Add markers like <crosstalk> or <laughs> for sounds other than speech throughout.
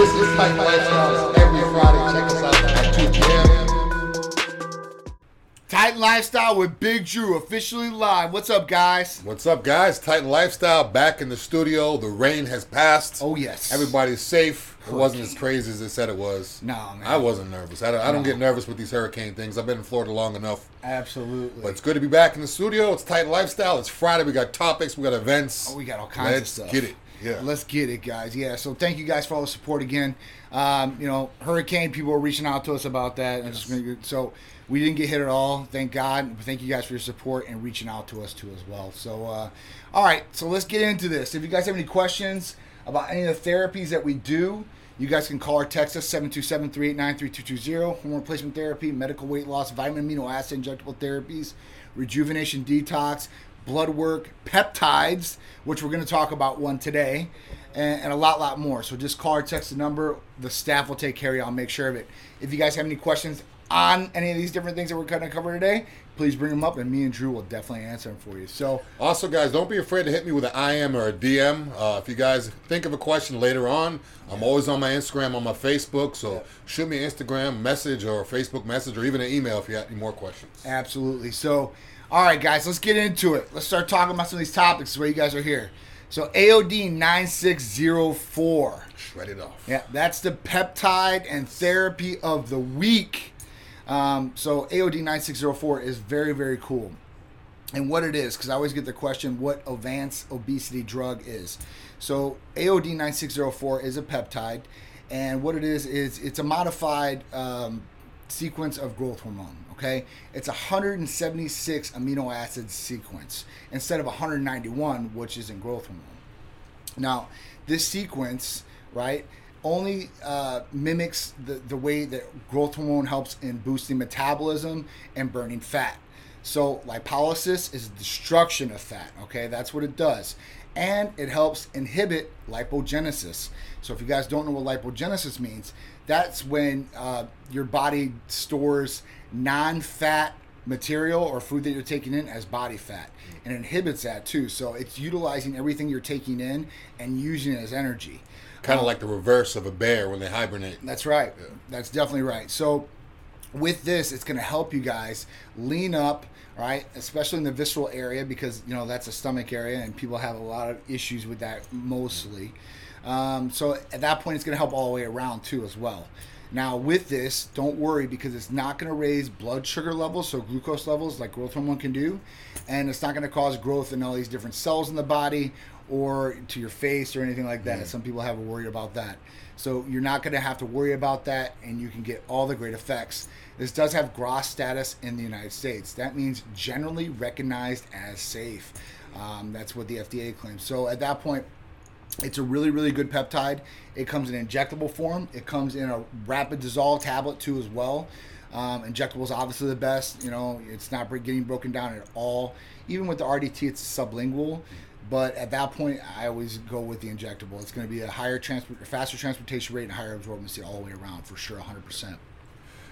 This is Titan Lifestyles every Friday. Check us out at 2 p.m. Titan Lifestyle with Big Drew officially live. What's up, guys? What's up, guys? Titan Lifestyle back in the studio. The rain has passed. Oh, yes. Everybody's safe. It wasn't as crazy as they said it was. No, man. I wasn't nervous. I don't, I don't get nervous with these hurricane things. I've been in Florida long enough. Absolutely. But it's good to be back in the studio. It's Titan Lifestyle. It's Friday. We got topics. We got events. Oh, we got all kinds Let's of stuff. get it. Yeah. Let's get it, guys. Yeah. So thank you guys for all the support again. Um, you know, hurricane people were reaching out to us about that. And just so we didn't get hit at all. Thank God. Thank you guys for your support and reaching out to us too as well. So, uh, all right. So let's get into this. If you guys have any questions about any of the therapies that we do, you guys can call or text us 727-389-3220. Hormone replacement therapy, medical weight loss, vitamin amino acid injectable therapies, rejuvenation detox, blood work, peptides, which we're going to talk about one today, and, and a lot, lot more. So just call or text the number. The staff will take care of you. I'll make sure of it. If you guys have any questions on any of these different things that we're going to cover today, please bring them up, and me and Drew will definitely answer them for you. So Also, guys, don't be afraid to hit me with an IM or a DM. Uh, if you guys think of a question later on, I'm always on my Instagram, on my Facebook. So shoot me an Instagram message or a Facebook message or even an email if you have any more questions. Absolutely. So, all right, guys, let's get into it. Let's start talking about some of these topics where you guys are here. So, AOD 9604. Shred it off. Yeah, that's the peptide and therapy of the week. Um, so, AOD 9604 is very, very cool. And what it is, because I always get the question what advanced obesity drug is. So, AOD 9604 is a peptide. And what it is, is it's a modified um, sequence of growth hormone. Okay, it's a 176 amino acid sequence instead of 191, which is in growth hormone. Now, this sequence, right, only uh, mimics the, the way that growth hormone helps in boosting metabolism and burning fat. So, lipolysis is destruction of fat, okay? That's what it does. And it helps inhibit lipogenesis. So, if you guys don't know what lipogenesis means, that's when uh, your body stores non fat material or food that you're taking in as body fat and inhibits that too. So, it's utilizing everything you're taking in and using it as energy. Kind of like the reverse of a bear when they hibernate. That's right. That's definitely right. So with this, it's going to help you guys lean up, right? Especially in the visceral area because you know that's a stomach area and people have a lot of issues with that mostly. Um, so at that point, it's going to help all the way around too as well. Now with this, don't worry because it's not going to raise blood sugar levels, so glucose levels like growth hormone can do, and it's not going to cause growth in all these different cells in the body or to your face or anything like that. Some people have a worry about that. So you're not going to have to worry about that, and you can get all the great effects. This does have GRAS status in the United States. That means generally recognized as safe. Um, that's what the FDA claims. So at that point, it's a really, really good peptide. It comes in injectable form. It comes in a rapid dissolve tablet too, as well. Um, injectable is obviously the best. You know, it's not getting broken down at all. Even with the RDT, it's sublingual. But at that point, I always go with the injectable. It's going to be a higher transport, faster transportation rate, and higher absorbency all the way around for sure, 100%.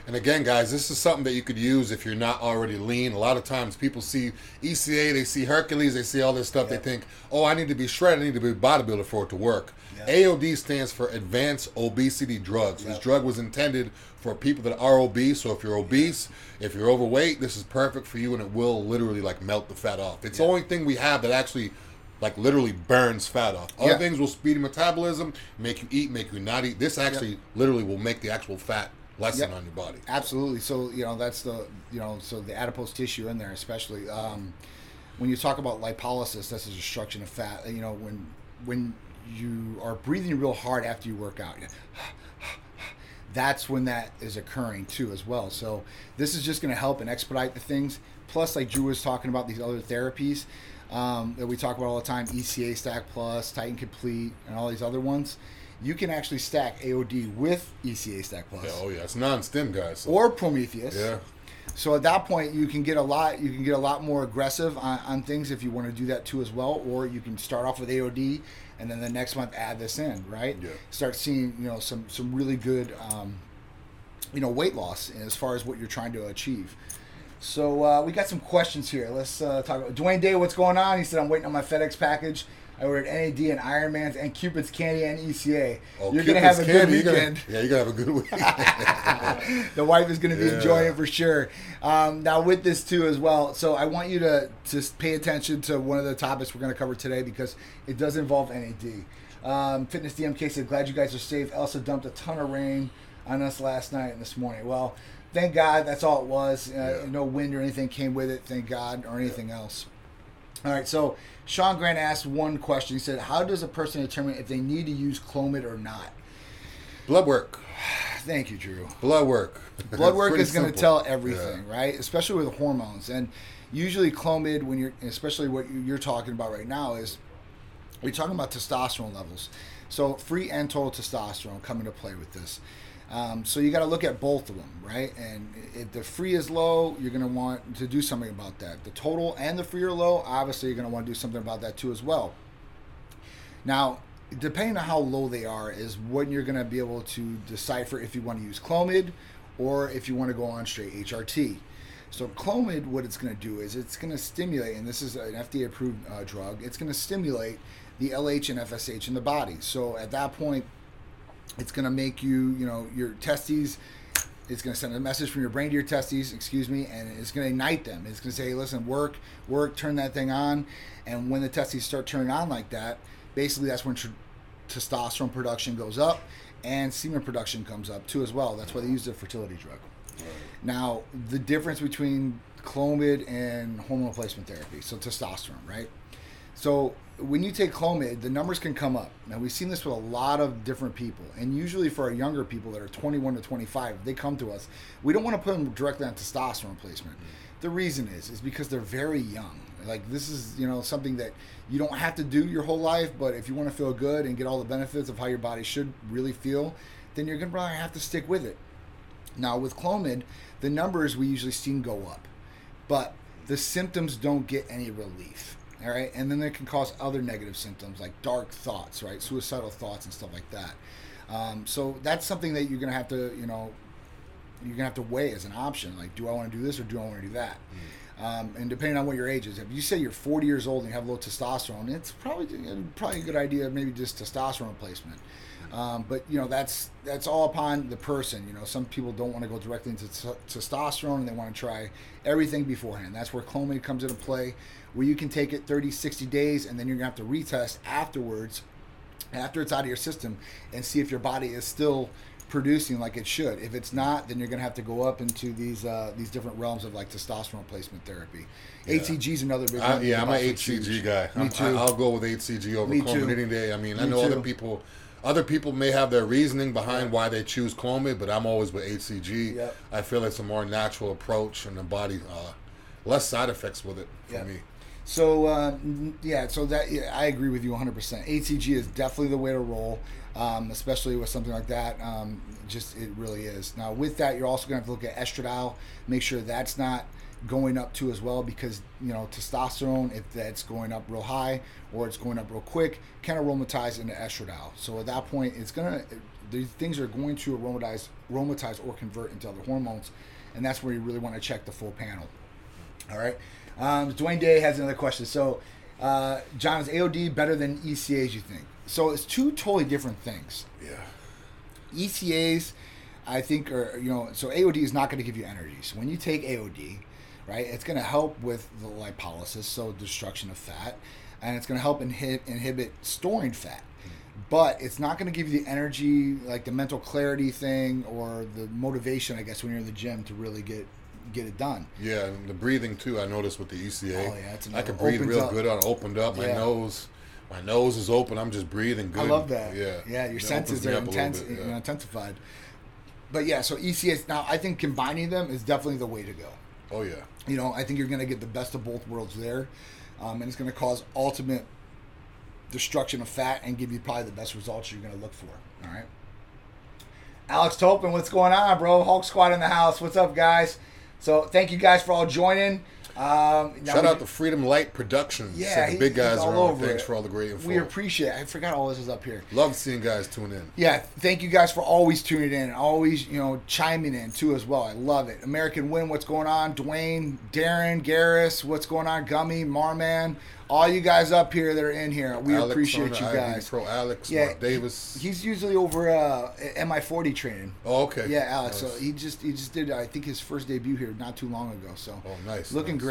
And again, guys, this is something that you could use if you're not already lean. A lot of times people see ECA, they see Hercules, they see all this stuff. Yeah. They think, oh, I need to be shredded, I need to be a bodybuilder for it to work. Yeah. AOD stands for Advanced Obesity Drugs. This drug was intended for people that are obese. So if you're obese, if you're overweight, this is perfect for you and it will literally like melt the fat off. It's the only thing we have that actually like literally burns fat off. Other Yeah. things will speed metabolism, make you eat, make you not eat. This actually literally will make the actual fat Yep. on your body. Absolutely. So you know that's the you know so the adipose tissue in there, especially um, when you talk about lipolysis, that's the destruction of fat. You know when when you are breathing real hard after you work out, <sighs> that's when that is occurring too as well. So this is just going to help and expedite the things. Plus, like Drew was talking about these other therapies um, that we talk about all the time, ECA Stack Plus, Titan Complete, and all these other ones. You can actually stack AOD with ECA Stack Plus Yeah, oh yeah, it's non-stim, guys. So, or Prometheus. yeah, So at that point, you can get a lot. You can get a lot more aggressive on, on things if you want to do that too as well. Or you can start off with AOD, and then the next month add this in. Right. Yeah. Start seeing you know some some really good um, you know weight loss as far as what you're trying to achieve. So uh, we got some questions here. Let's uh, talk about Dwayne Day. What's going on? He said I'm waiting on my FedEx package. I ordered NAD and Ironmans and Cupid's Candy and ECA. Oh, you're gonna have a good Candy, gonna- weekend. yeah, you're gonna have a good weekend. <laughs> the wife is going to be Yeah. enjoying it for sure. Um, now with this too as well, so I want you to to pay attention to one of the topics we're going to cover today because it does involve NAD. Um, Fitness DMK said, "Glad you guys are safe." Elsa dumped a ton of rain on us last night and this morning. Well, thank God that's all it was. Uh, Yeah. No wind or anything came with it. Thank God, or anything else. All right, so Sean Grant asked one question. He said, "How does a person determine if they need to use Clomid or not?" Blood work. <sighs> Thank you, Drew. Blood work. <laughs> blood work is going to tell Yeah. everything, right? Especially with hormones, and usually Clomid, when you're, especially what you- you're talking about right now, is we're talking about testosterone levels. So free and total testosterone come into play with this. Um, so you got to look at both of them, right? And if the free is low, you're going to want to do something about that. The total and the free are low, obviously you're going to want to do something about that too as well. Now, depending on how low they are, is when you're going to be able to decipher if you want to use Clomid or if you want to go on straight HRT. So Clomid, what it's going to do is it's going to stimulate, and this is an FDA-approved uh, drug. It's going to stimulate the LH and FSH in the body. So at that point, it's going to make you, you know, your testes. It's going to send a message from your brain to your testes, excuse me, and it's going to ignite them. It's going to say, listen, work, work, turn that thing on. And when the testes start turning on like that, basically that's when tr- testosterone production goes up and semen production comes up too as well. That's why they use the fertility drug. Now, the difference between Clomid and hormone replacement therapy, so testosterone, right? So when you take Clomid, the numbers can come up. Now we've seen this with a lot of different people, and usually for our younger people that are 21 to 25, they come to us. We don't want to put them directly on testosterone replacement. Mm-hmm. The reason is is because they're very young. Like this is you know something that you don't have to do your whole life, but if you want to feel good and get all the benefits of how your body should really feel, then you're gonna probably have to stick with it. Now with Clomid, the numbers we usually seen go up, but the symptoms don't get any relief. All right, and then they can cause other negative symptoms like dark thoughts, right, suicidal thoughts and stuff like that. Um, so that's something that you're gonna have to, you know, you're gonna have to weigh as an option. Like, do I want to do this or do I want to do that? Um, and depending on what your age is, if you say you're 40 years old and you have low testosterone, it's probably probably a good idea maybe just testosterone replacement. Um, but you know that's that's all upon the person. You know, some people don't want to go directly into t- testosterone and they want to try everything beforehand. That's where Clomid comes into play, where you can take it 30, 60 days, and then you're gonna have to retest afterwards, after it's out of your system, and see if your body is still producing like it should. If it's not, then you're gonna have to go up into these uh, these different realms of like testosterone replacement therapy. HCG is another big I, one. yeah, I'm an HCG huge. guy. Me I'm, too. I, will go with HCG over Me Clomid any day. I mean, I know too. other people. Other people may have their reasoning behind why they choose Clomid, but I'm always with HCG. Yep. I feel it's a more natural approach, and the body uh, less side effects with it for Yeah. me. So uh, yeah, so that yeah, I agree with you 100%. HCG is definitely the way to roll, um, especially with something like that. Um, just it really is. Now with that, you're also going to have to look at estradiol. Make sure that's not going up too as well because you know testosterone if that's going up real high or it's going up real quick can aromatize into estradiol. So at that point, it's gonna these things are going to aromatize, aromatize or convert into other hormones, and that's where you really want to check the full panel. All right. Um, Dwayne Day has another question. So, uh, John, is AOD better than ECAs, you think? So, it's two totally different things. Yeah. ECAs, I think, are, you know, so AOD is not going to give you energy. So, when you take AOD, right, it's going to help with the lipolysis, so destruction of fat, and it's going to help inhibit, inhibit storing fat. But it's not going to give you the energy, like the mental clarity thing, or the motivation, I guess, when you're in the gym to really get get it done. Yeah, and the breathing too. I noticed with the ECA. Oh, yeah, it's I can breathe real up. good. I opened up my Yeah. nose. My nose is open. I'm just breathing good. I love that. Yeah, yeah. Your It senses are up a little intense, bit, you know, yeah. intensified. But yeah, so ECAs now I think combining them is definitely the way to go. Oh yeah. You know, I think you're going to get the best of both worlds there, um, and it's going to cause ultimate destruction of fat and give you probably the best results you're going to look for. All right. Alex Topin, what's going on, bro? Hulk Squad in the house. What's up, guys? So thank you guys for all joining. Um, Shout out to Freedom Light Productions. yeah, the he- big guys are all on. over Thanks it. for all the great info. We appreciate. it. I forgot all this is up here. Love seeing guys tune in. Yeah, thank you guys for always tuning in, always you know chiming in too as well. I love it. American Win, what's going on? Dwayne, Darren, Garris, what's going on? Gummy, Marman, all you guys up here that are in here, we Alex appreciate you guys. Pro Alex, Yeah, Mark Davis. He's usually over uh, MI40 training. oh, okay. Yeah, Alex. Nice. So he just he just did I think his first debut here not too long ago. So Oh, nice, looking nice. great.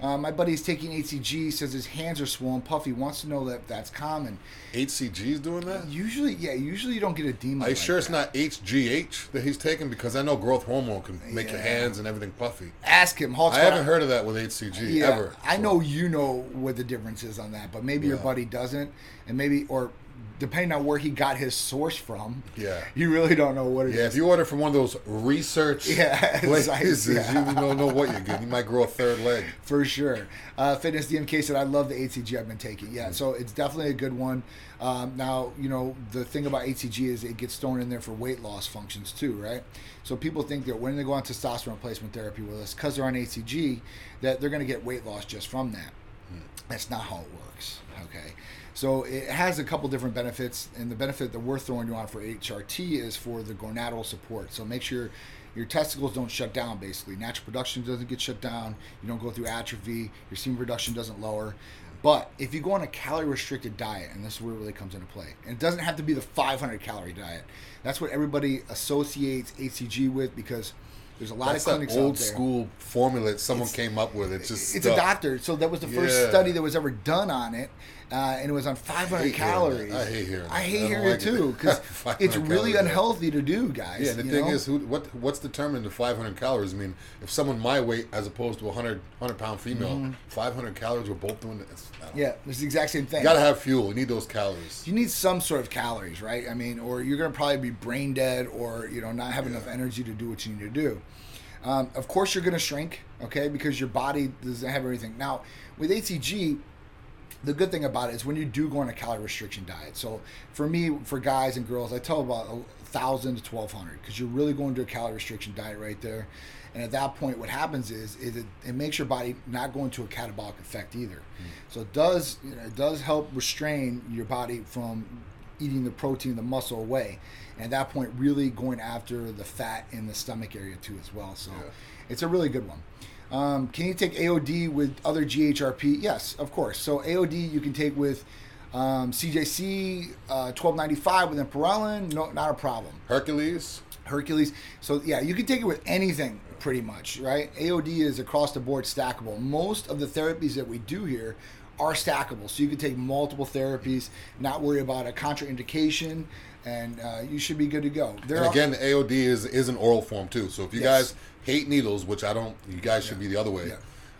Uh, my buddy's taking HCG. Says his hands are swollen. Puffy wants to know that that's common. HCG's doing that. Usually, yeah. Usually you don't get edema. Are you like sure it's not HGH that he's taking? Because I know growth hormone can make your hands and everything puffy. Ask him. Hulk I haven't heard of that with HCG Yeah, ever. I so- know you know what the difference is on that, but maybe your buddy doesn't, and maybe or depending on where he got his source from. Yeah. You really don't know what it is. Yeah, if you order from one of those research <laughs> Yeah, places, sites, yeah. you don't know what you're getting. You might grow a third leg. For sure. Uh, Fitness DMK said, I love the HCG I've been taking. Yeah, so it's definitely a good one. Um, now, you know, the thing about HCG is it gets thrown in there for weight loss functions too, right? So people think that when they go on testosterone replacement therapy with us, because they're on HCG, that they're going to get weight loss just from that. That's not how it works. Okay. So it has a couple different benefits, and the benefit that we're throwing you on for HRT is for the gonadal support. So make sure your testicles don't shut down. Basically, natural production doesn't get shut down. You don't go through atrophy. Your semen production doesn't lower. But if you go on a calorie restricted diet, and this is where it really comes into play, and it doesn't have to be the 500 calorie diet. That's what everybody associates HCG with because there's a lot That's of that clinics old school formula that someone came up with. It's just It's stuff. a doctor. So that was the first Yeah. study that was ever done on it, uh, and it was on 500 hate hearing calories. I hate hearing I hate I hearing like it too <laughs> because it's really calories. unhealthy to do, guys. Yeah, the thing know? is, who what what's determined the 500 calories? I mean, if someone my weight as opposed to a 100 100 pound female, 500 calories, we're both doing it. It's, I don't- Mm-hmm. yeah, it's the exact same thing. you gotta have fuel. You need those calories. you need some sort of calories, right? I mean, or you're gonna probably be brain dead, or you know, not have enough energy to do what you need to do. Um, of course, you're gonna shrink, okay, because your body doesn't have everything. Now, with HCG, the good thing about it is when you do go on a calorie restriction diet. So for me, for guys and girls, I tell about a thousand to twelve hundred because you're really going to a calorie restriction diet right there. And at that point, what happens is, is it, it makes your body not go into a catabolic effect either. Hmm. So it does you know, it does help restrain your body from eating the protein, the muscle away. And at that point, really going after the fat in the stomach area too as well. So Yeah. it's a really good one. Um, can you take AOD with other GHRP? Yes, of course. So AOD you can take with um, CJC, uh, 1295 with ipamorelin, no, not a problem. Hercules. Hercules. So yeah, you can take it with anything pretty much, right? AOD is across the board stackable. Most of the therapies that we do here are stackable, so you can take multiple therapies, not worry about a contraindication, and uh, you should be good to go. There And again, the AOD is is an oral form too. So if you Yes. guys hate needles, which I don't, you guys should be the other way. Yeah.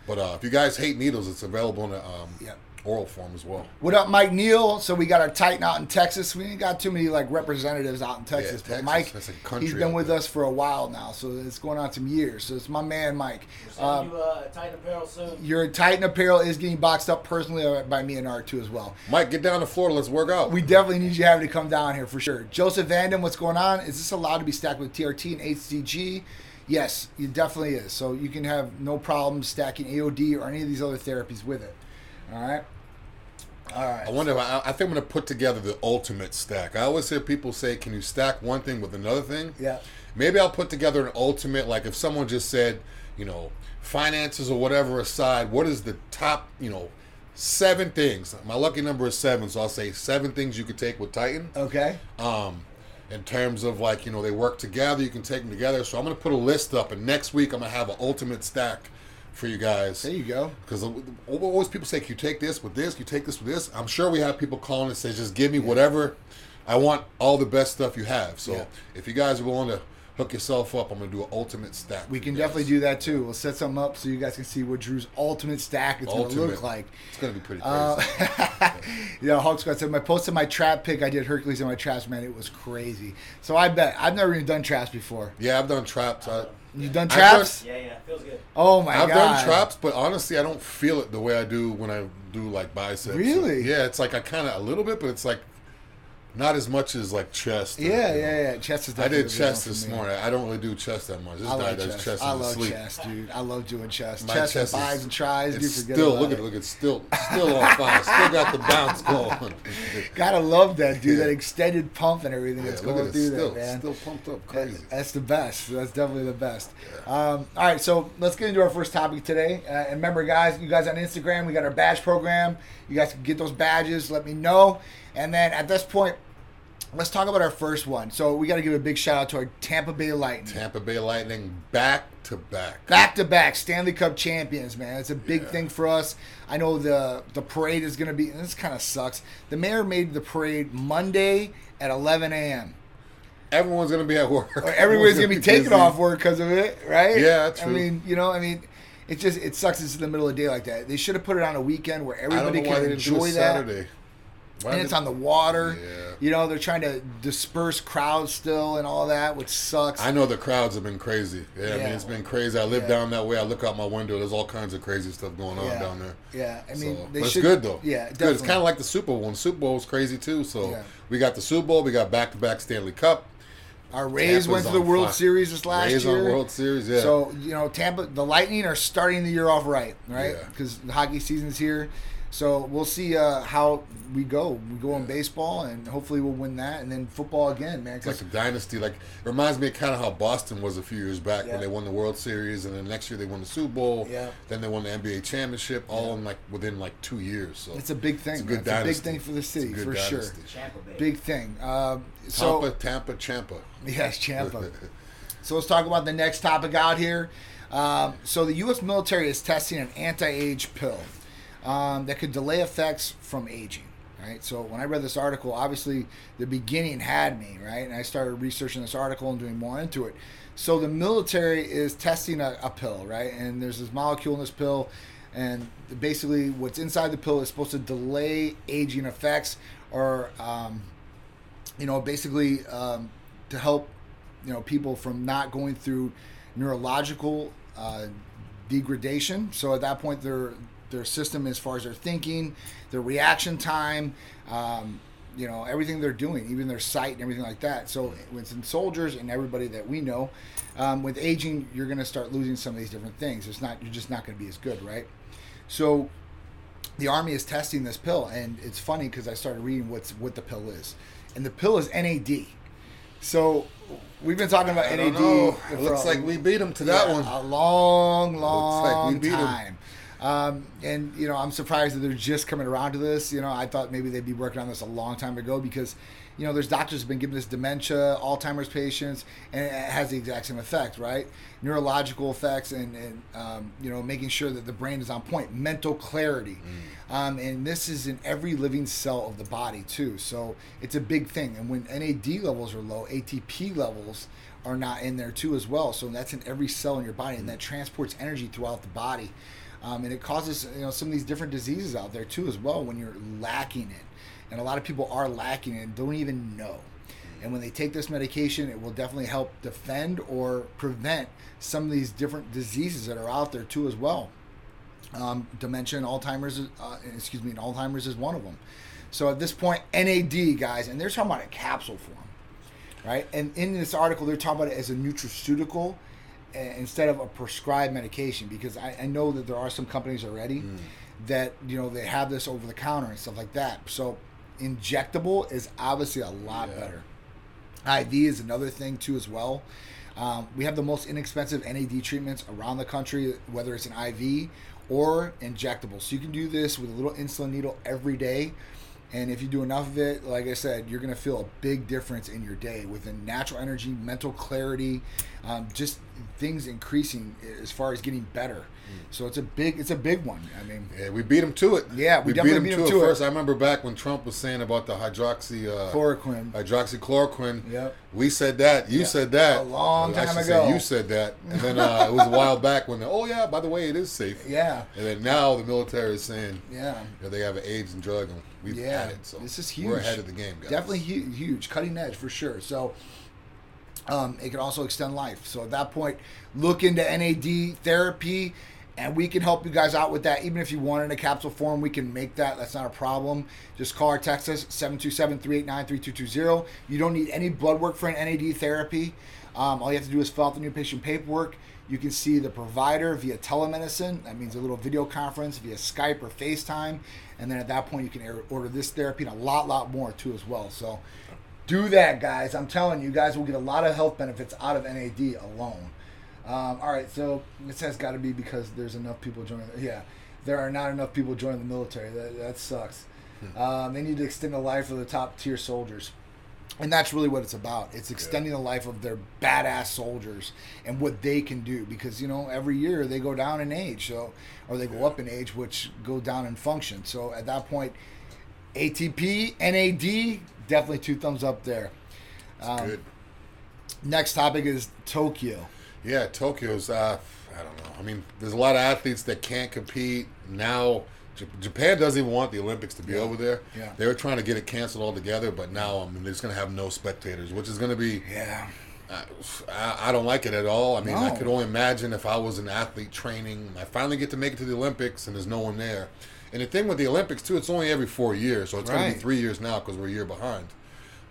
But uh, if you guys hate needles, it's available in a um, Yeah. Oral form as well. What up, Mike Neal? So we got our Titan out in Texas. We ain't got too many like representatives out in Texas, but Texas, Mike, that's a country he's been with there. us for a while now, so it's going on some years. So it's my man, Mike. Send Um, you uh, Titan apparel soon. your Titan apparel is getting boxed up personally uh, by me and Art too as well. Mike, get down to Florida. Let's work out. We definitely need you having to come down here for sure. Joseph Vanden, what's going on? Is this allowed to be stacked with TRT and HCG? Yes, it definitely is. So you can have no problem stacking AOD or any of these other therapies with it. All right. All right. I wonder. I, I think I'm gonna put together the ultimate stack. I always hear people say, "Can you stack one thing with another thing?" Yeah. Maybe I'll put together an ultimate. Like if someone just said, you know, finances or whatever aside, what is the top, you know, seven things? My lucky number is seven, so I'll say seven things you could take with Titan. Okay. Um, in terms of like you know they work together, you can take them together. So I'm gonna put a list up, and next week I'm gonna have an ultimate stack for you guys. There you go. Because always people say, "Can you take this with this? Can you take this with this?" I'm sure we have people calling and say, "Just give me whatever. I want all the best stuff you have." So Yeah. if you guys are willing to hook yourself up, I'm gonna do an ultimate stack. We can definitely do that too. We'll set something up so you guys can see what Drew's ultimate stack is going to look like. It's gonna be pretty crazy. Uh, <laughs> yeah, Hulk Squad said, I posted my trap pick. I did Hercules in my traps, man. It was crazy. So I bet. I've never even done traps before. yeah, I've done traps. I, You've done I've traps? Yeah, yeah, feels good. oh my god. I've done traps, but honestly, I don't feel it the way I do when I do like biceps. Really? Yeah, it's like I kind of a little bit, but it's like Not as much as like chest. Yeah, you know. yeah, yeah. Chest is I did chest this morning. I don't really do chest that much. This I guy like does chest. chest I love sleep. chest, dude. I love doing chest. My and is- buys and tries. Dude, forget still look at it, look it's still still on fire. Still got the bounce going. <laughs> Gotta love that, dude. Yeah. That extended pump and everything Yeah, that's going at through still there, man. still pumped up, That- crazy. That's the best. That's definitely the best. Um, all right, so let's get into our first topic today. Uh, and remember, guys, you guys on Instagram, we got our badge program. You guys can get those badges. Let me know. And then at this point, let's talk about our first one. So we got to give a big shout out to our Tampa Bay Lightning. Tampa Bay Lightning back to back. Back to back Stanley Cup champions, man. It's a big Yeah. thing for us. I know the the parade is going to be. And this kind of sucks. The mayor made the parade Monday at 11 a.m. Everyone's gonna be at work. Everybody's <laughs> gonna be taking busy. off work because of it, right? Yeah, I true. mean, you know, I mean, it just it sucks. It's in the middle of the day like that. They should have put it on a weekend where everybody can they didn't do enjoy that. Saturday. Why And it's on the water. Yeah. You know, they're trying to disperse crowds still and all that, which sucks. I know the crowds have been crazy. Yeah, I mean it's been crazy. I live Yeah. down that way. I look out my window. There's all kinds of crazy stuff going on yeah. down there. Yeah, I mean, so, it's good though. Yeah, It's good. It's kind of like the Super Bowl. And the Super Bowl was crazy too. So Yeah. we got the Super Bowl. We got back to back Stanley Cup. Our Rays Tampa's went to the World fire. Series this last Rays year. on World Series. Yeah. So you know, Tampa, the Lightning are starting the year off right, right? Because the hockey season's here. So we'll see uh, how we go. We go in baseball, and hopefully we'll win that, and then football again, man. It's like 'cause- a dynasty. Like it reminds me of kind of how Boston was a few years back Yeah. when they won the World Series, and then next year they won the Super Bowl. Yeah. Then they won the NBA championship, all in like within like two years. So it's a big thing. It's a man. good It's a big thing for the It's a city good for sure. dynasty. Tampa Bay. Big thing. Um, so Tampa, Tampa, Champa. Yes, Champa. <laughs> so let's talk about the next topic out here. Um, so the U.S. military is testing an anti-age pill um, that could delay effects from aging. Right. So when I read this article, obviously the beginning had me right, and I started researching this article and doing more into it. So the military is testing a, a pill, right? And there's this molecule in this pill, and basically what's inside the pill is supposed to delay aging effects, or um, you know, basically um, to help you know people from not going through neurological uh, degradation. So at that point, their their system, as far as their thinking, their reaction time, um, you know, everything they're doing, even their sight and everything like that. So with soldiers and everybody that we know, um, with aging, you're going to start losing some of these different things. It's not you're just not going to be as good, right? So the army is testing this pill, and it's funny because I started reading what's what the pill is, and the pill is NAD. So we've been talking about I NAD. don't know. for It looks a- like we beat them to that yeah, one. a long, long like we beat 'em. time. Um, and you know, I'm surprised that they're just coming around to this. You know, I thought maybe they'd be working on this a long time ago because, you know, there's doctors who've been giving this dementia, Alzheimer's patients, and it has the exact same effect, right? Neurological effects, and, and um, you know, making sure that the brain is on point, mental clarity, um, and this is in every living cell of the body too. So it's a big thing. And when NAD levels are low, ATP levels are not in there too as well. So that's in every cell in your body, and that transports energy throughout the body, um, and it causes you know some of these different diseases out there too as well when you're lacking it. And a lot of people are lacking it and don't even know. And when they take this medication, it will definitely help defend or prevent some of these different diseases that are out there too as well. Um, dementia and Alzheimer's, uh, excuse me, and Alzheimer's is one of them. So at this point, NAD guys, and they're talking about a capsule form right? And in this article, they're talking about it as a nutraceutical instead of a prescribed medication because I, I know that there are some companies already that you know they have this over the counter and stuff like that. So injectable is obviously a lot Yeah. better. IV is another thing too as well. Um, we have the most inexpensive NAD treatments around the country, whether it's an IV or injectable. So you can do this with a little insulin needle every day. And if you do enough of it, like I said, you're going to feel a big difference in your day with the natural energy, mental clarity, um, just things increasing as far as getting better. So it's a big, it's a big one. I mean, Yeah, we beat them to it. Yeah, we we, definitely beat them 'em to, to it it. first. I remember back when Trump was saying about the hydroxy uh, chloroquine. hydroxychloroquine. Yep. We said that. You said that. A long time should say ago. you said that. And then uh, it was a while back when, oh yeah, by the way, it is safe. <laughs> Yeah, And then now the military is saying yeah. that they have an AIDS and drug, and we've Yeah, had it. So this is huge. We're ahead of the game, guys. Definitely hu- huge, cutting edge for sure. So um, it can also extend life. So at that point, look into NAD therapy. and we can help you guys out with that. Even if you want it in a capsule form, we can make that. That's not a problem. Just call or text us 727-389-3220. You don't need any blood work for an NAD therapy. Um, all you have to do is fill out the new patient paperwork. You can see the provider via telemedicine. That means a little video conference via Skype or FaceTime. And then at that point, you can order this therapy and a lot, lot more too as well. So do that, guys. I'm telling you, you guys will get a lot of health benefits out of NAD alone. Um, all right, so this has got to be because there's enough people joining. Yeah, there are not enough people joining the military. That, that sucks. Um, they need to extend the life of the top tier soldiers. And that's really what it's about. It's extending the life of their badass soldiers and what they can do because you know every year they go down in age, so or they go up in age, which go down in function. So at that point, ATP, NAD, definitely two thumbs up there. Um, Good. Next topic is Tokyo. Yeah, Tokyo's. Uh, I don't know. I mean, there's a lot of athletes that can't compete now. J- Japan doesn't even want the Olympics to be over there. Yeah. They were trying to get it canceled altogether, but now I mean, they're just going to have no spectators, which is going to be. Yeah. I, I don't like it at all. I mean, I could only imagine if I was an athlete training. And I finally get to make it to the Olympics, and there's no one there. And the thing with the Olympics too, it's only every four years, so it's going to be three years now because we're a year behind.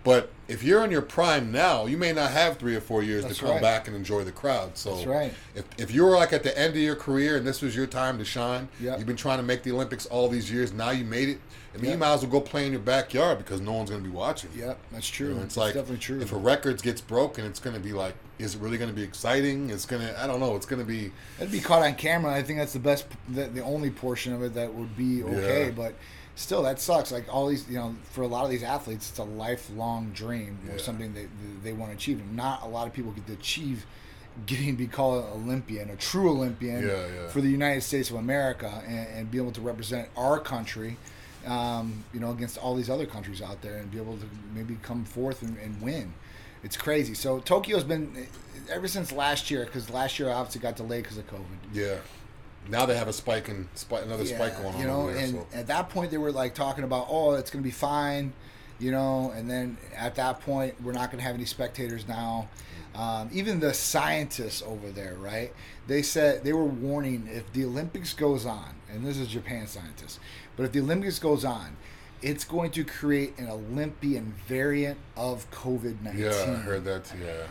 But if you're in your prime now, you may not have three or four years That's to come right. back and enjoy the crowd. So That's right. if, if you were like at the end of your career and this was your time to shine, Yep. you've been trying to make the Olympics all these years. Now you made it. I mean, you might as well go play in your backyard because no one's going to be watching. Yep, that's You true. know, it's it's like definitely true. if a record gets broken, it's going to be like, is it really going to be exciting? It's going to, I don't know. It's going to be, It'd be caught on camera. I think that's the best, the, the only portion of it that would be okay. Yeah. But still, that sucks. Like all these, you know, for a lot of these athletes, it's a lifelong dream or Yeah. something they they want to achieve. And not a lot of people get to achieve getting to be called an Olympian, a true Olympian Yeah, yeah. for the United States of America, and, and be able to represent our country. Um, you know, against all these other countries out there, and be able to maybe come forth and, and win. It's crazy. So Tokyo's been ever since last year, because last year obviously got delayed because of COVID. yeah. Now they have a spike in, spike, another spike going on. You know, there, and so. at that point they were like talking about, oh, it's going to be fine, you know, and then at that point we're not going to have any spectators now. Um, even the scientists over there, right? They said they were warning if the Olympics goes on, and this is Japan scientists, but if the Olympics goes on, it's going to create an Olympian variant of COVID nineteen Yeah, I heard that. too, Yeah.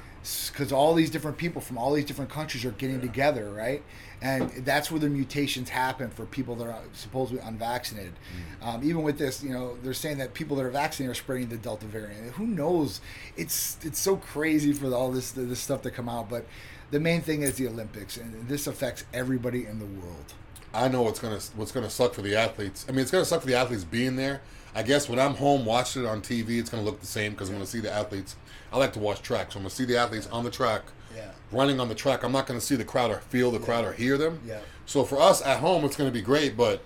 Because all these different people from all these different countries are getting together, right? And that's where the mutations happen for people that are supposedly unvaccinated. Mm. Um, even with this, you know, they're saying that people that are vaccinated are spreading the Delta variant. Who knows? It's it's so crazy for all this this stuff to come out. But the main thing is the Olympics, and this affects everybody in the world. I know what's gonna what's gonna suck for the athletes. I mean, it's gonna suck for the athletes being there. I guess when I'm home watching it on TV, it's gonna look the same because I'm gonna see the athletes. I like to watch track, so I'm gonna see the athletes on the track, Yeah. running on the track. I'm not gonna see the crowd or feel the crowd or hear them. Yeah. So for us at home, it's gonna be great, but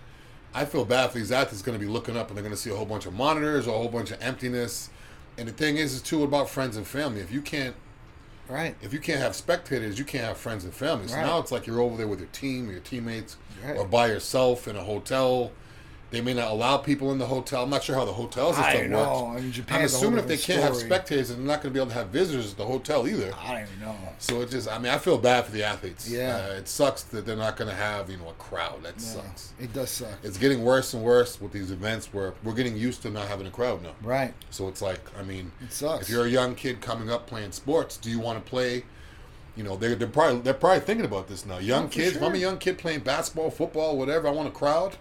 I feel bad for these athletes. Going to be looking up and they're going to see a whole bunch of monitors, or a whole bunch of emptiness. And the thing is, is too about friends and family. If you can't Right. if you can't have spectators, you can't have friends and family. So Right. now it's like you're over there with your team or your teammates Right. or by yourself in a hotel. They may not allow people in the hotel. I'm not sure how the hotels and I stuff know. works. I mean, I'm a whole assuming if they can't have story. spectators, they're not going to be able to have visitors at the hotel either. I don't even know. So it just, I mean, I feel bad for the athletes. Yeah. Uh, it sucks that they're not going to have, you know, a crowd. That Yeah, sucks. It does suck. It's getting worse and worse with these events where we're getting used to not having a crowd now. Right. So it's like, I mean, It sucks. if you're a young kid coming up playing sports, do you want to play? You know, they're, they're probably they're probably thinking about this now. Young Oh, kids, if I'm a young kid playing basketball, football, whatever, I want a crowd.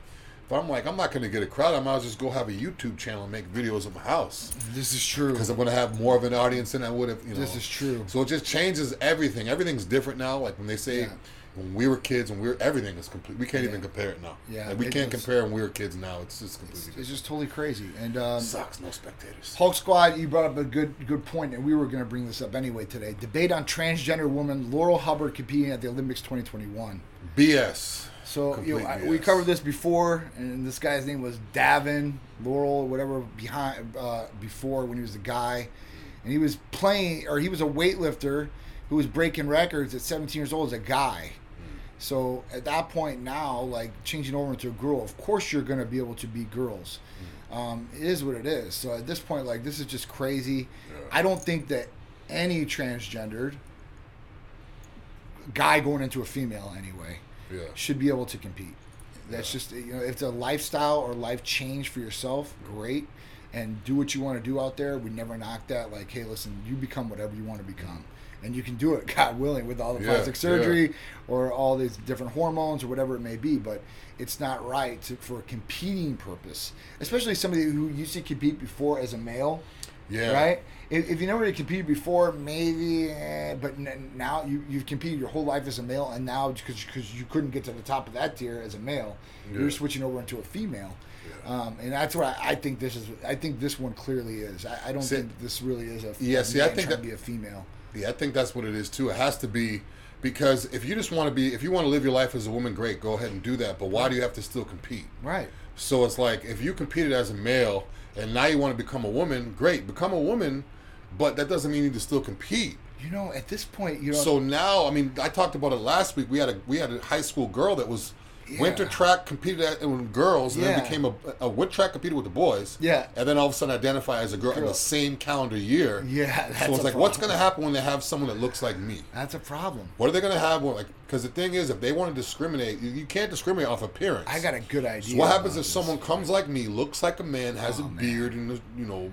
If I'm like, I'm not going to get a crowd, I might as well just go have a YouTube channel and make videos of my house This is true. because I'm going to have more of an audience than I would have. You know, This is true. So it just changes everything. Everything's different now. Like when they say. Yeah. When we were kids, when we were everything is complete. We can't Yeah. even compare it now. Yeah, like, we can't compare when we were kids now. It's just It's, completely it's just totally crazy. And um, sucks. No spectators. Hulk Squad, you brought up a good good point, and we were going to bring this up anyway today. Debate on transgender woman Laurel Hubbard competing at the Olympics 2021. BS. So you know, I, we covered this before, and this guy's name was Davin Laurel, whatever behind uh, before when he was a guy, and he was playing or he was a weightlifter who was breaking records at 17 years old as a guy. So at that point now, like changing over into a girl, of course you're going to be able to be girls. Um, it is what it is. So at this point, like this is just crazy. I don't think that any transgendered guy going into a female anyway Yeah. should be able to compete. That's just you know, if it's a lifestyle or life change for yourself, great. And do what you want to do out there. We never knock that. Like, hey, listen, you become whatever you want to become, mm-hmm. and you can do it, <laughs> God willing, with all the Yeah, plastic surgery or all these different hormones or whatever it may be. But it's not right to, for a competing purpose, especially somebody who used to compete before as a male. Yeah. Right. If, if you never competed before, maybe, eh, but n- now you you've competed your whole life as a male, and now because because you couldn't get to the top of that tier as a male, Yeah. you're switching over into a female. Um, and that's what I, I think this is. I think this one clearly is. I, I don't See- think this really is a Yeah, a see, I think that- to be a female. Yeah, I think that's what it is too. It has to be because if you just want to be, if you want to live your life as a woman, great, go ahead and do that. But why do you have to still compete? Right. So it's like if you competed as a male and now you want to become a woman, great, become a woman, but that doesn't mean you need to still compete. You know, at this point, you know. So now, I mean, I talked about it last week. We had a we had a high school girl that was winter Yeah. track competed at, with girls, and Yeah. then became a, a winter track competed with the boys. Yeah. and then all of a sudden identify as a girl, in the same calendar year. Yeah, <laughs> so it's like, what's going to happen when they have someone that looks like me? that's a problem. What are they going to have? When, like, because the thing is, if they want to discriminate, you, you can't discriminate off appearance. I got a good idea. So what happens if someone comes like me, looks like a man, has Oh, a man. beard and the, you know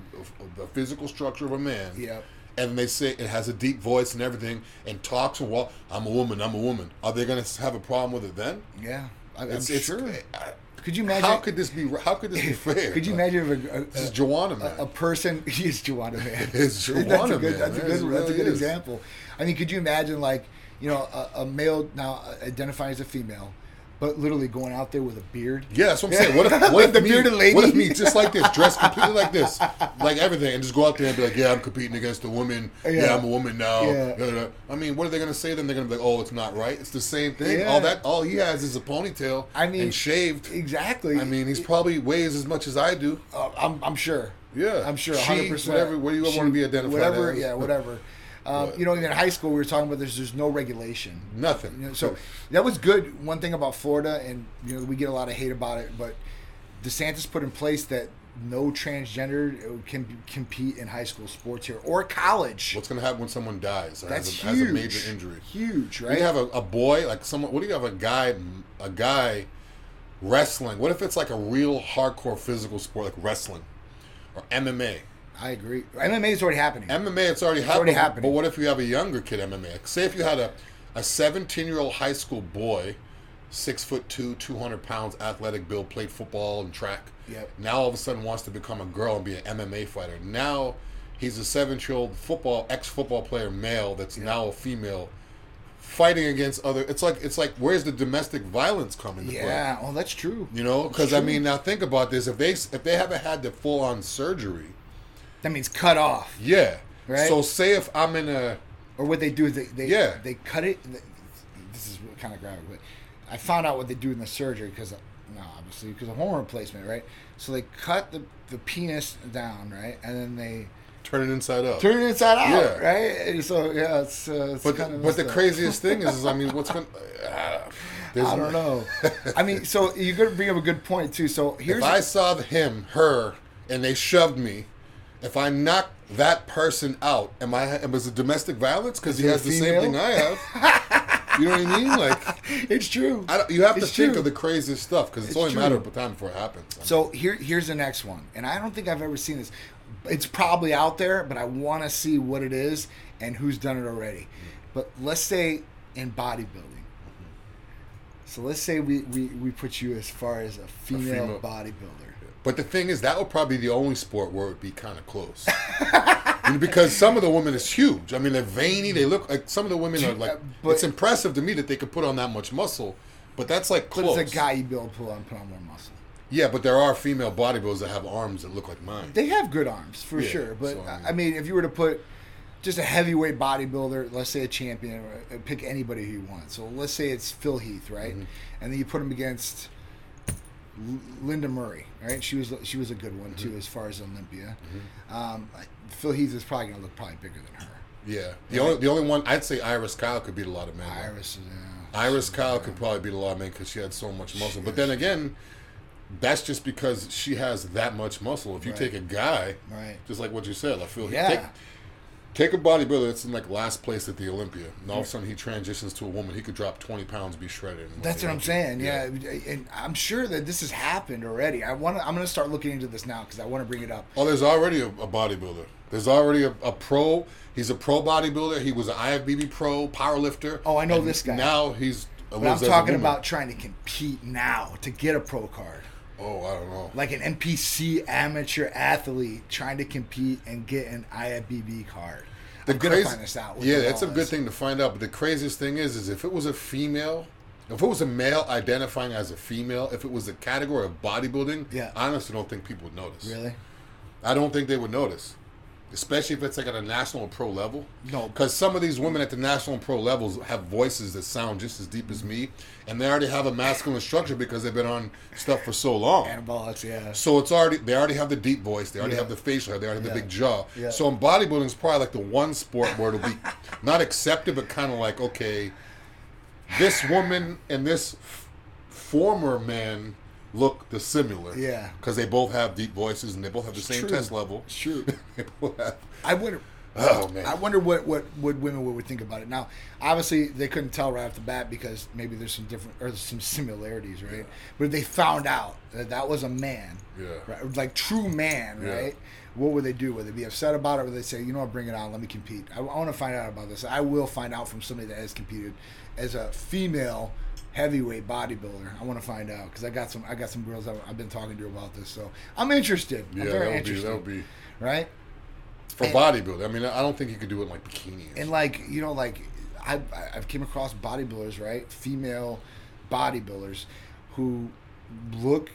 a, a physical structure of a man? Yep. And they say it has a deep voice and everything, and talks and well, I'm a woman, I'm a woman. Are they going to have a problem with it then? Yeah, I, I'm It's, it's, sure. I- Could you imagine? how could this be? How could this be fair? Could you imagine if a, a, This is a- Joanna, man. a, a person <laughs> he's Joanna man. <laughs> It's <laughs> that's a Joanna, good. man. That's a good. really That's a good is. example. I mean, could you imagine like you know a, a male now identifying as a female, but literally going out there with a beard? Yeah, that's what I'm saying. What if, <laughs> what if The me, bearded lady? What if me, just like this, dressed completely like this, like everything, and just go out there and be like, "Yeah, I'm competing against a woman. Yeah, Yeah. I'm a woman now." Yeah. I mean, what are they going to say then? They're going to be like, "Oh, it's not right. It's the same thing. Yeah. All that, all he has is a ponytail. I mean, and shaved. Exactly. I mean, he's probably weighs as much as I do. Uh, I'm, I'm sure. Yeah. I'm sure. 100. percent whatever- what do you wanna be identified Whatever. as? Yeah. Whatever. Um, you know, even in high school, we were talking about there's there's no regulation. Nothing. You know, so that was good. One thing about Florida, and you know, we get a lot of hate about it, but DeSantis put in place that no transgender can compete in high school sports here or college. What's going to happen when someone dies or That's has, a, huge. has a major injury? Huge, right? You have a, a boy like someone. What do you have a guy? A guy wrestling. What if it's like a real hardcore physical sport like wrestling or MMA? I agree. MMA is already happening. MMA, it's already happening. already happening. But what if you have a younger kid MMA? Say if you had a a 17 year old high school boy, six foot two, 200 pounds, athletic build, played football and track. Yep. Now all of a sudden wants to become a girl and be an MMA fighter. Now he's a seven year old football ex football player male that's now a female fighting against other. It's like it's like where's the domestic violence coming? into play? yeah, well, that's true. You know, because I mean, now think about this: if they if they haven't had the full on surgery, That means cut off. yeah. Right. So say if I'm in a Or what they do is they they, Yeah. they cut it. This is kind of graphic, but I found out what they do in the surgery because no, obviously because of hormone replacement, right? So they cut the the penis down, right, and then they turn it inside out. turn it inside out, Yeah. right? And so yeah, it's, uh, it's but kind of but the craziest thing is, is I mean, what's <laughs> going? Uh, I don't know. I mean, so you're gonna bring up a good point too. So here's If I saw the- him, her, and they shoved me, if I knock that person out, am I? Was it domestic violence? Because he has the same thing I have. <laughs> you know what I mean? Like, it's true. I you have to It's think of the craziest stuff because it's, It's only a matter of time before it happens. So here, here's the next one, and I don't think I've ever seen this. It's probably out there, but I want to see what it is and who's done it already. Mm-hmm. But let's say in bodybuilding. Mm-hmm. So let's say we, we, we put you as far as a female, female. bodybuilder. But the thing is, that would probably be the only sport where it would be kind of close. <laughs> Because some of the women is huge. I mean, they're veiny. They look like some of the women are like. Uh, but- it's impressive to me that they could put on that much muscle, but that's like close. But it's a guy you build, pull on, put on more muscle. Yeah, but there are female bodybuilders that have arms that look like mine. They have good arms for Yeah, sure, but so, I mean- I mean, if you were to put just a heavyweight bodybuilder, let's say a champion, or uh, pick anybody who you want. So let's say it's Phil Heath, right? Mm-hmm. And then you put him against Lenda Murray, right? She was she was a good one Mm-hmm. too as far as Olympia. Um, Phil Heath is probably going to look probably bigger than her. Yeah, the only the only one I'd say Iris Kyle could beat a lot of men. Iris, uh, Iris Kyle could probably beat a lot of men because she had so much muscle. But then again, that's just because she has that much muscle. If you Right. take a guy, right? just like what you said, I feel Yeah. take, Take a bodybuilder that's in like last place at the Olympia, and all of a sudden he transitions to a woman. He could drop twenty pounds, be shredded. That's what I'm saying. Yeah. and I'm sure that this has happened already. I want to. I'm going to start looking into this now because I want to bring it up. Oh, there's already a, a bodybuilder. There's already a, a pro. He's a pro bodybuilder. He was an IFBB pro powerlifter. Oh, I know this guy. Now he's. I'm talking about trying to compete now to get a pro card. Oh, I don't know. Like an NPC amateur athlete trying to compete and get an IFBB card. I'm gonna crazy- find this out. Yeah, the that's a good thing to find out. But the craziest thing is, is if it was a female, if it was a male identifying as a female, if it was a category of bodybuilding, Yeah. I honestly don't think people would notice. Really? I don't think they would notice, especially if it's like at a national and pro level. No. because some of these women at the national and pro levels have voices that sound just as deep as me, and they already have a masculine structure because they've been on stuff for so long. Anabolics, yeah. So it's already they already have the deep voice, they already Yeah. have the facial hair, they already have the big jaw. Yeah. So in bodybuilding it's probably like the one sport where it'll be <laughs> not accepted, but kind of like okay, this woman and this f- former man look the similar. Yeah. because they both have deep voices and they both have the same true. test level. It's true. <laughs> They both have- I wonder. <laughs> oh man, I wonder what, what, what women would think about it. Now, obviously, they couldn't tell right off the bat because maybe there's some different or some similarities, right? But if they found out that that was a man, Yeah. right, like true man, Yeah. right? What would they do? Would they be upset about it? Or would they say, you know what, bring it on, let me compete? I, want to find out about this. I will find out from somebody that has competed as a female heavyweight bodybuilder. I want to find out because I got some I got some girls that I've been talking to about this, so I'm interested. I'm yeah, very that would be interested. that would be right? for And- bodybuilding. I mean, I don't think you could do it in like bikinis. and like you know like I I've came across bodybuilders right female bodybuilders who look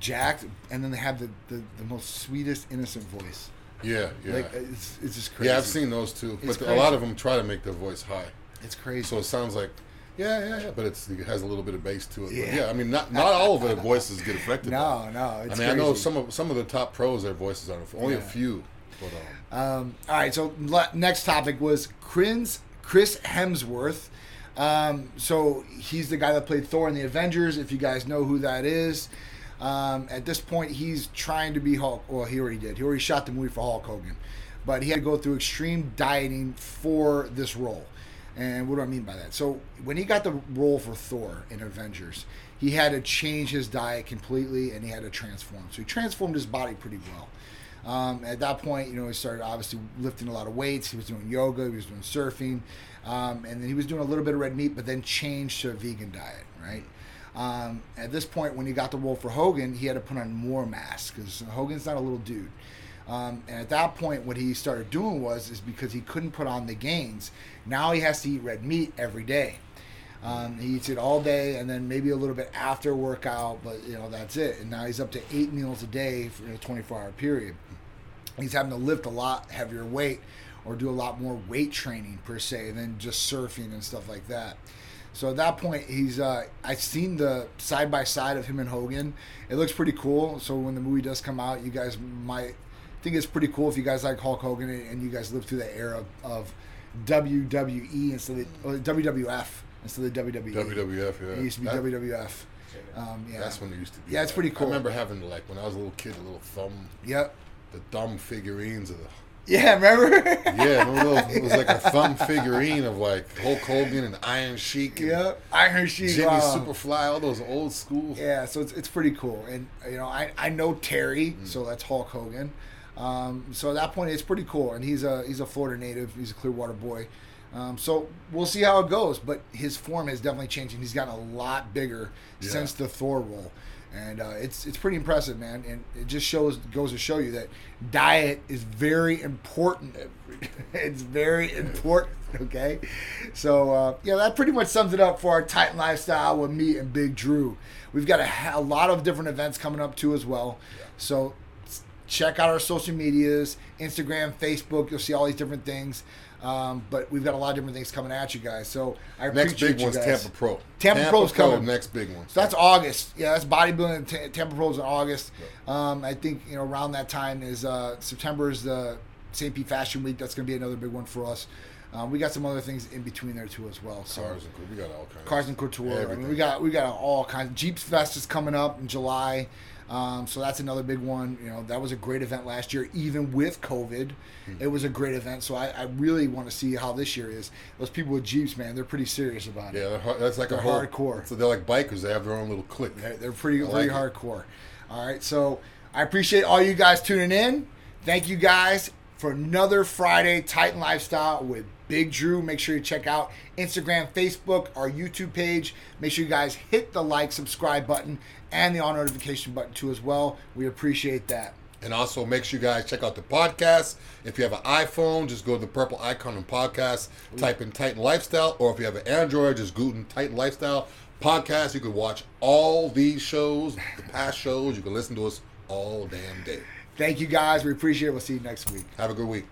jacked and then they have the, the, the most sweetest innocent voice yeah, yeah, like it's, it's just crazy yeah. I've seen those too, It's but a lot of them try to make their voice high. it's crazy So it sounds like, yeah, yeah, yeah, but it's, it has a little bit of bass to it. Yeah. Yeah, I mean, not not all of their voices get affected. no no I mean, I know some of some of the top pros, their voices are only a few. But, um, Um, all right, so le- next topic was Chris, Chris Hemsworth. Um, so he's the guy that played Thor in the Avengers. If you guys know who that is, um, at this point he's trying to be Hulk. Well, he already did. He already shot the movie for Hulk Hogan, but he had to go through extreme dieting for this role. And what do I mean by that? So when he got the role for Thor in Avengers, he had to change his diet completely and he had to transform. So he transformed his body pretty well. Um, at that point, you know, he started obviously lifting a lot of weights. He was doing yoga. He was doing surfing, um, and then he was doing a little bit of red meat, but then changed to a vegan diet. Right. Um, at this point, when he got the role for Hogan, he had to put on more mass because Hogan's not a little dude. Um, and at that point, what he started doing was is because he couldn't put on the gains. Now he has to eat red meat every day. Um, he eats it all day, and then maybe a little bit after workout, but you know that's it. And now he's up to eight meals a day for a 24-hour period. He's having to lift a lot heavier weight or do a lot more weight training per se than just surfing and stuff like that. So at that point, he's uh, I've seen the side by side of him and Hogan. It looks pretty cool. So when the movie does come out, you guys might think it's pretty cool if you guys like Hulk Hogan and you guys live through the era of WWE instead of or WWF instead of WWE. WWF, yeah. It used to be That- WWF. Um, yeah. That's when it used to be. Yeah, it's pretty cool. I remember having like when I was a little kid, the little thumb, Yep. the thumb figurines of the. Yeah, remember? <laughs> Yeah, remember those, it was like a <laughs> thumb figurine of like Hulk Hogan and Iron Sheik and yep. Iron Sheik. Jimmy wow. Superfly, all those old school. Yeah, so it's, it's pretty cool. And, you know, I, I know Terry, Mm. so that's Hulk Hogan. Um, so at that point, it's pretty cool. And he's a he's a Florida native. He's a Clearwater boy. Um, so we'll see how it goes. But his form has definitely changed, and he's gotten a lot bigger Yeah. since the Thor role. And uh, it's it's pretty impressive, man. And it just shows goes to show you that diet is very important. <laughs> it's very important. Okay, so uh, yeah, that pretty much sums it up for our Titan lifestyle with me and Big Drew. We've got a, a lot of different events coming up too as well. So s- check out our social medias, Instagram, Facebook. You'll see all these different things. Um, but we've got a lot of different things coming at you guys. So I Next appreciate big you one's guys. Tampa Pro. Tampa Pro's Pro, coming. Next big one. So that's August. Yeah, that's bodybuilding. T- Tampa Pro's in August. Um, I think you know around that time is uh, September is the St. Pete Fashion Week. That's going to be another big one for us. Um, we got some other things in between there too as well. So Cars and. We got all kinds. Cars and Couture. I mean, we got we got all kinds. Jeeps Fest is coming up in July, um, so that's another big one. You know, that was a great event last year, even with COVID. Hmm. It was a great event. So I, I really want to see how this year is. Those people with Jeeps, man, they're pretty serious about it. Yeah, that's like They're a whole, hardcore. So they're like bikers. They have their own little clique. They're, they're pretty I pretty it. hardcore. All right, so I appreciate all you guys tuning in. Thank you guys for another Friday Titan Lifestyle with Big Drew. Make sure you check out Instagram, Facebook, our YouTube page. Make sure you guys hit the like, subscribe button, and the all notification button too as well. We appreciate that. And also make sure you guys check out the podcast. If you have an iPhone, just go to the purple icon on podcast, type in Titan Lifestyle, or if you have an Android, just Google Titan Lifestyle podcast. You can watch all these shows, the past shows. You can listen to us all damn day. Thank you guys. We appreciate it. We'll see you next week. Have a good week.